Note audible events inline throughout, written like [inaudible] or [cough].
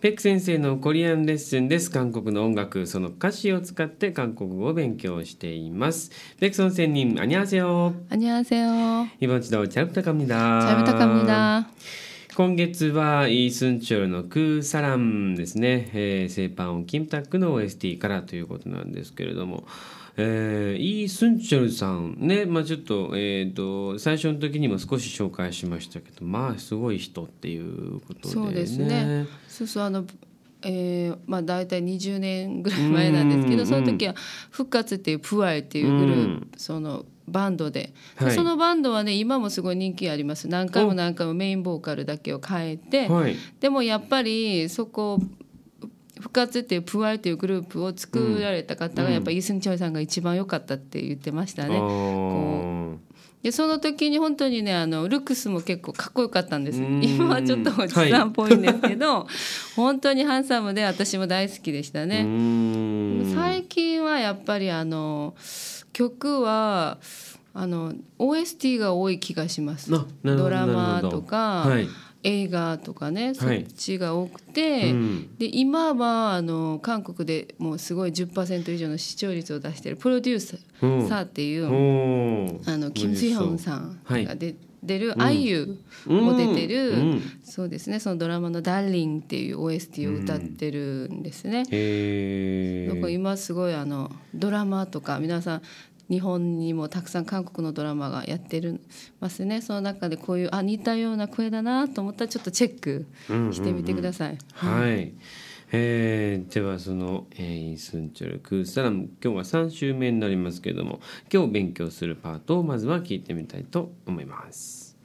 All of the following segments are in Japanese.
ペック先生のコリアンレッスンです。韓国の音楽、その歌詞を使って韓国語を勉強しています。ペック선생님、 안녕하세요。 안녕하세요。 이번주도잘부탁합니다。 잘부탁합니다。 今月はイースンチョルのクーサランですね、えー、セーパンオンキムタックの OST からということなんですけれども、えー、イースンチョルさんね、まあ、ちょっと,、えーと、最初の時にも少し紹介しましたけどまあすごい人っていうことで、ね、そうですね。そうそうあのえーまあ、大体20年ぐらい前なんですけど、その時は「復活」っていうプアイっていうグループ、そのバンドで。はい、そのバンドはね今もすごい人気あります。何回も何回もメインボーカルだけを変えて、はい、でもやっぱりそこ復活っていうプアイというグループを作られた方がやっぱイ・スンチョイさんが一番良かったって言ってましたね。こうでその時に本当にねあのルックスも結構かっこよかったんです。今はちょっとおじさんっぽいんですけど、はい、本当にハンサムで私も大好きでしたね。最近はやっぱりあの曲はあの OST が多い気がします。ドラマとか、はい映画とかねそっちが多くて、はいうん、で今はあの韓国でもうすごい10%以上の視聴率を出しているプロデューサーっていう、あのキム・スヒョンさんが出て。出る「あゆ」も出てる、うん、そうですねそのドラマの「ダーリン」っていう OST を歌ってるんですね。うん、だから今すごいあのドラマとか皆さん日本にもたくさん韓国のドラマがやってるますねその中でこういうあ似たような声だなと思ったらちょっとチェックしてみてください。うんうんうん、はいえー、ではその、えー、イ・スンチョルクーサラム今日は3週目になりますけれども今日勉強するパートをまずは聞いてみたいと思います。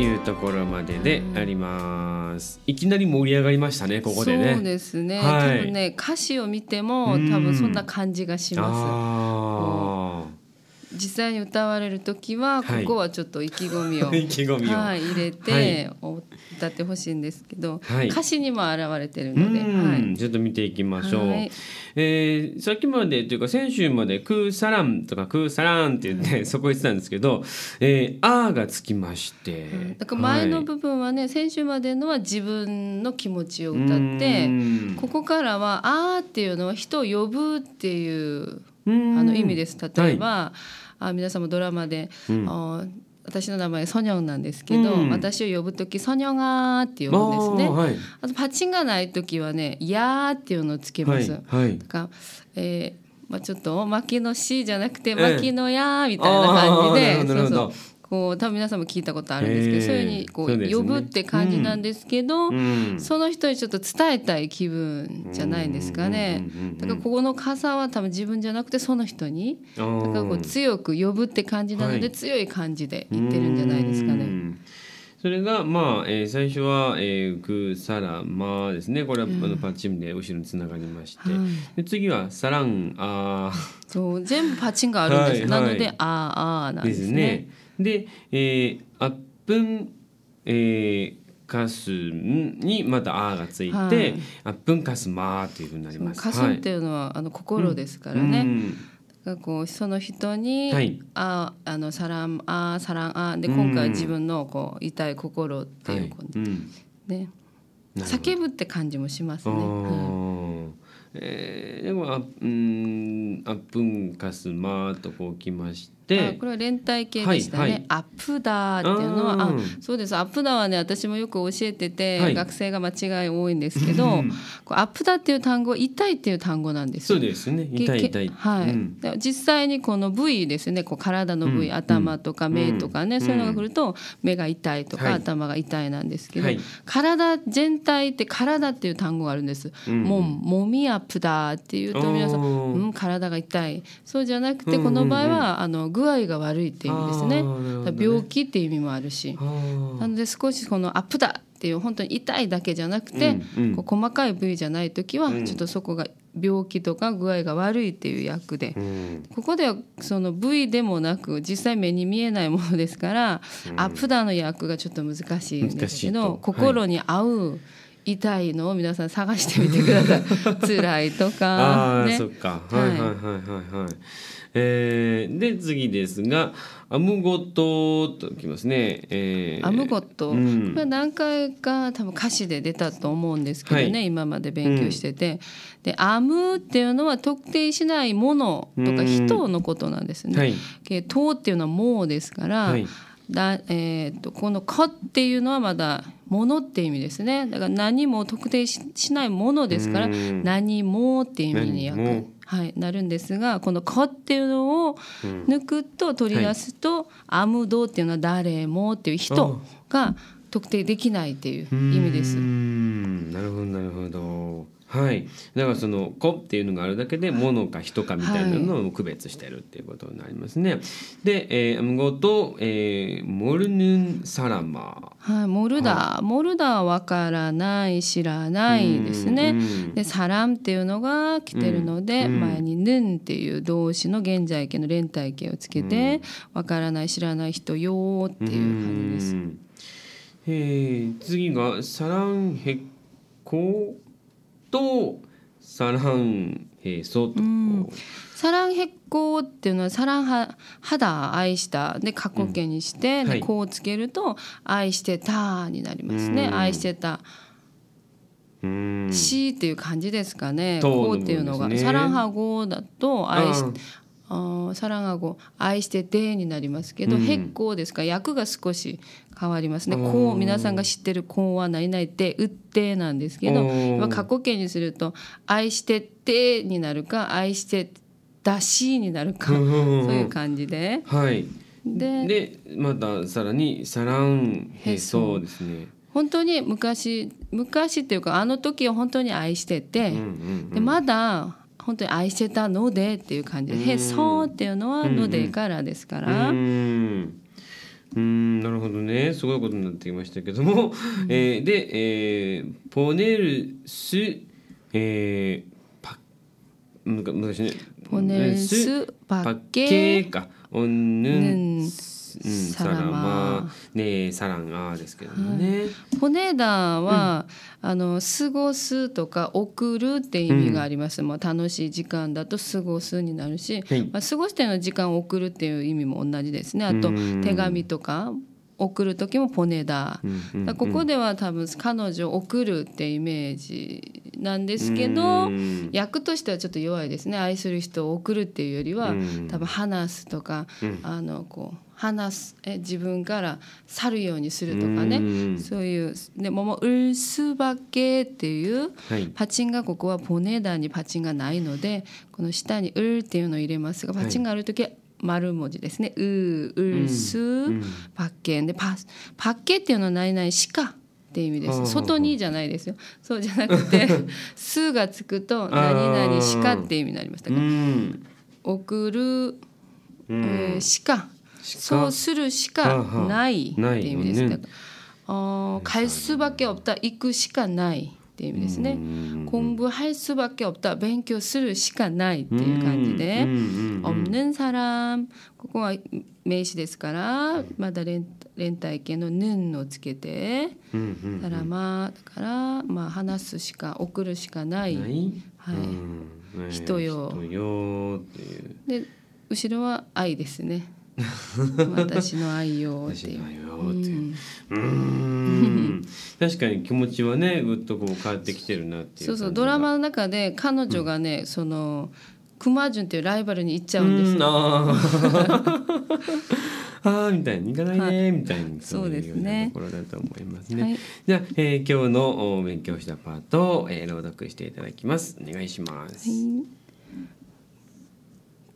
いうところまでであります。いきなり盛り上がりましたね、ここでね。そうですね。はい、多分ね、歌詞を見ても、多分そんな感じがします。実際に歌われる時はここはちょっと意気込みを, [laughs] 意気込みを、はい、入れて、歌ってほしいんですけど、はい、歌詞にも表れてるので、はい、ちょっと見ていきましょう、はい、えー、さっきまでというか先週まで「クーサラン」とか「クーサラン」って言って、そこ言ってたんですけど「えー、あ」がつきまして、うん、だから前の部分はね、はい、先週までのは自分の気持ちを歌ってここからは「あ」っていうのは人を呼ぶっていうあの意味です。例えば、はい、あ皆さんもドラマで、うん、あ私の名前ソニョンなんですけど、うん、私を呼ぶ時ソニョガーって呼ぶんですね。あはい、あとパチンがない時はねやーっていうのをつけます。はいはい、かえーまあ、ちょっと牧野 C じゃなくて牧野やーみたいな感じで、えー、そうそうこう多分皆さんも聞いたことあるんですけど、そういうふうにこう、ね、呼ぶって感じなんですけど、うん、その人にちょっと伝えたい気分じゃないですかね。だからここの傘は多分自分じゃなくてその人にだからこう強く呼ぶって感じなので、はい、強い感じで言ってるんじゃないですかね。それがまあ、えー、最初は「えー、グサラマ」ですね。これは、あのパッチンで後ろにつながりまして、はい、で次は「サランあそう全部パチンがあるんです、はい、なので「あーあー」なんですね。でえー、アップン、えー、カスにまた「あ」がついて「はい、アップンカスマー」というふうになります。カスっていうのは、はい、あの心ですから。ね。うん。うん、こうその人に「はい、ああのサランあサランあ」で今回は自分のこう痛い心っていう、はいうん、ね。叫ぶって感じもしますね。えー、でもあうんアップンカスマーとこうきまして。これは連帯形でしたね、はいはい、アップダーっていうのはあそうです。アップダーはね私もよく教えてて、はい、学生が間違い多いんですけどアップダーっていう単語痛いっていう単語なんですそうですね。痛い痛い。はい、うん、実際にこの部位ですねこう体の部位、うん、頭とか目とかね、うん、そういうのが来ると目が痛いとか、頭が痛いなんですけど、体全体って体っていう単語があるんです、もうもみアップダーっていうと皆さん、うん、体が痛い。そうじゃなくてこの場合はあの具合が悪いっていう意味ですね。ね。病気っていう意味もあるし。なので少しこのアップだっていう本当に痛いだけじゃなくて、うんうん。こう細かい部位じゃない時はうん。ちょっとそこが病気とか具合が悪いっていう役で、うん。ここではその部位でもなく実際目に見えないものですから、アップダの役がちょっと難しいんですけど、心に合う痛いのを皆さん探してみてください。[laughs] 辛いとあか、あ、ね。そっか。はい。はいはいはいはい。えー、で次ですが、アムゴトときますね。えー、アムゴット、うん。これは何回か多分歌詞で出たと思うんですけどね、はい。今まで勉強してて、でアムっていうのは特定しないものとかうん。人のことなんですね。はい。けトっていうのはもうですから、はいだえー、とこの「か」っていうのはまだ「もの」っていう意味ですね。だから何も特定ししないものですからうん「何も」っていう意味に訳、はい、なるんですがこの「か」っていうのを抜くと取り出すと「アムド」っていうのは誰もっていう人が特定できないっていう意味ですなるほどなるほど。はい。だからその子っていうのがあるだけで物か人かみたいなのを区別してるっていうことになりますね。で、えー、アムゴと、えー、モルヌンサラマはい、モルダー、モルダわからない知らないですね。でサランっていうのが来てるので、うん前にヌンっていう動詞の現在形の連帯形をつけて、わからない知らない人よーっていう感じです。うんえー、次がサランヘコとサランヘソと、サランヘッコーっていうのはサランは肌愛した。で過去形にして、はい。でこうつけると愛してたになりますね。うん。愛してた。うん。しっていう感じですかね。とこうっていうのが、サランハ語だと愛しあーあーサランハ語愛しててになりますけど、うん。ですか？ら訳が少し変わりますね。こう皆さんが知ってるこうは何々ってうってなんですけど、過去形にすると愛しててになるか愛してだしになるか、うん。そういう感じで。はい。ででまたさらにサランヘソですね。本当に昔昔っていうかあの時を本当に愛してて、うんうん。でまだ本当に愛してたのでっていう感じで「へそう」っていうのは「ので」からですから、うん。うん。なるほどね。すごいことになってきましたけども、えーで、えーポネルス、えー、パむか難しいね。ポネスパッケケか。おんぬんぬんうんサラマ。ねサランアですけどもね、ポネーダは、あの過ごすとか送るって意味があります、まあ、楽しい時間だと過ごすになるし、はい。まあ、過ごしての時間を送るっていう意味も同じですね。あとうん手紙とか送る時もポネダうんうんだからここでは多分彼女を送るってイメージなんですけどうん。役としてはちょっと弱いですね。愛する人を送るっていうよりはうん。多分話すとかあのこう話すえ自分から去るようにするとかうねん。そういうでももう「うるすばけ」っていうはい。パチンがここはポネーダーにパチンがないのでこの下に「うる」っていうのを入れますがパチンがある時は丸文字ですね「う」「うるす」パッケンでパパッケっていうのは何々しかって意味です。外にじゃないですよ。そうじゃなくて「[laughs] す」がつくと「何々しか」って意味になりましたうからん。送る、うん。しかそうするしかないってないいう意味ですね。ねあー返すばけ없다行くしかないっていう意味ですね。공부할수밖에없다勉強するしかないっていう感じでうんうんうん 없는사람ここは名詞ですからまだ連連帯形の「ぬん」をつけてうんうん「サラマ」だからまあ話すしか送るしかない。ないはいうんね人よ人よっていうで後ろは愛ですね。 私の愛よっていう。ううん確かに気持ちはねぐっとこう変わってきてるなっていうそうそうドラマの中で彼女がね、そのクマジュンっていうライバルに行っちゃうんです。あー [laughs] あーみたいにいかないねみたいなそうですねうなところだと思いますね。はいじゃあ、えー今日のお勉強したパートを、えー朗読していただきます。お願いします。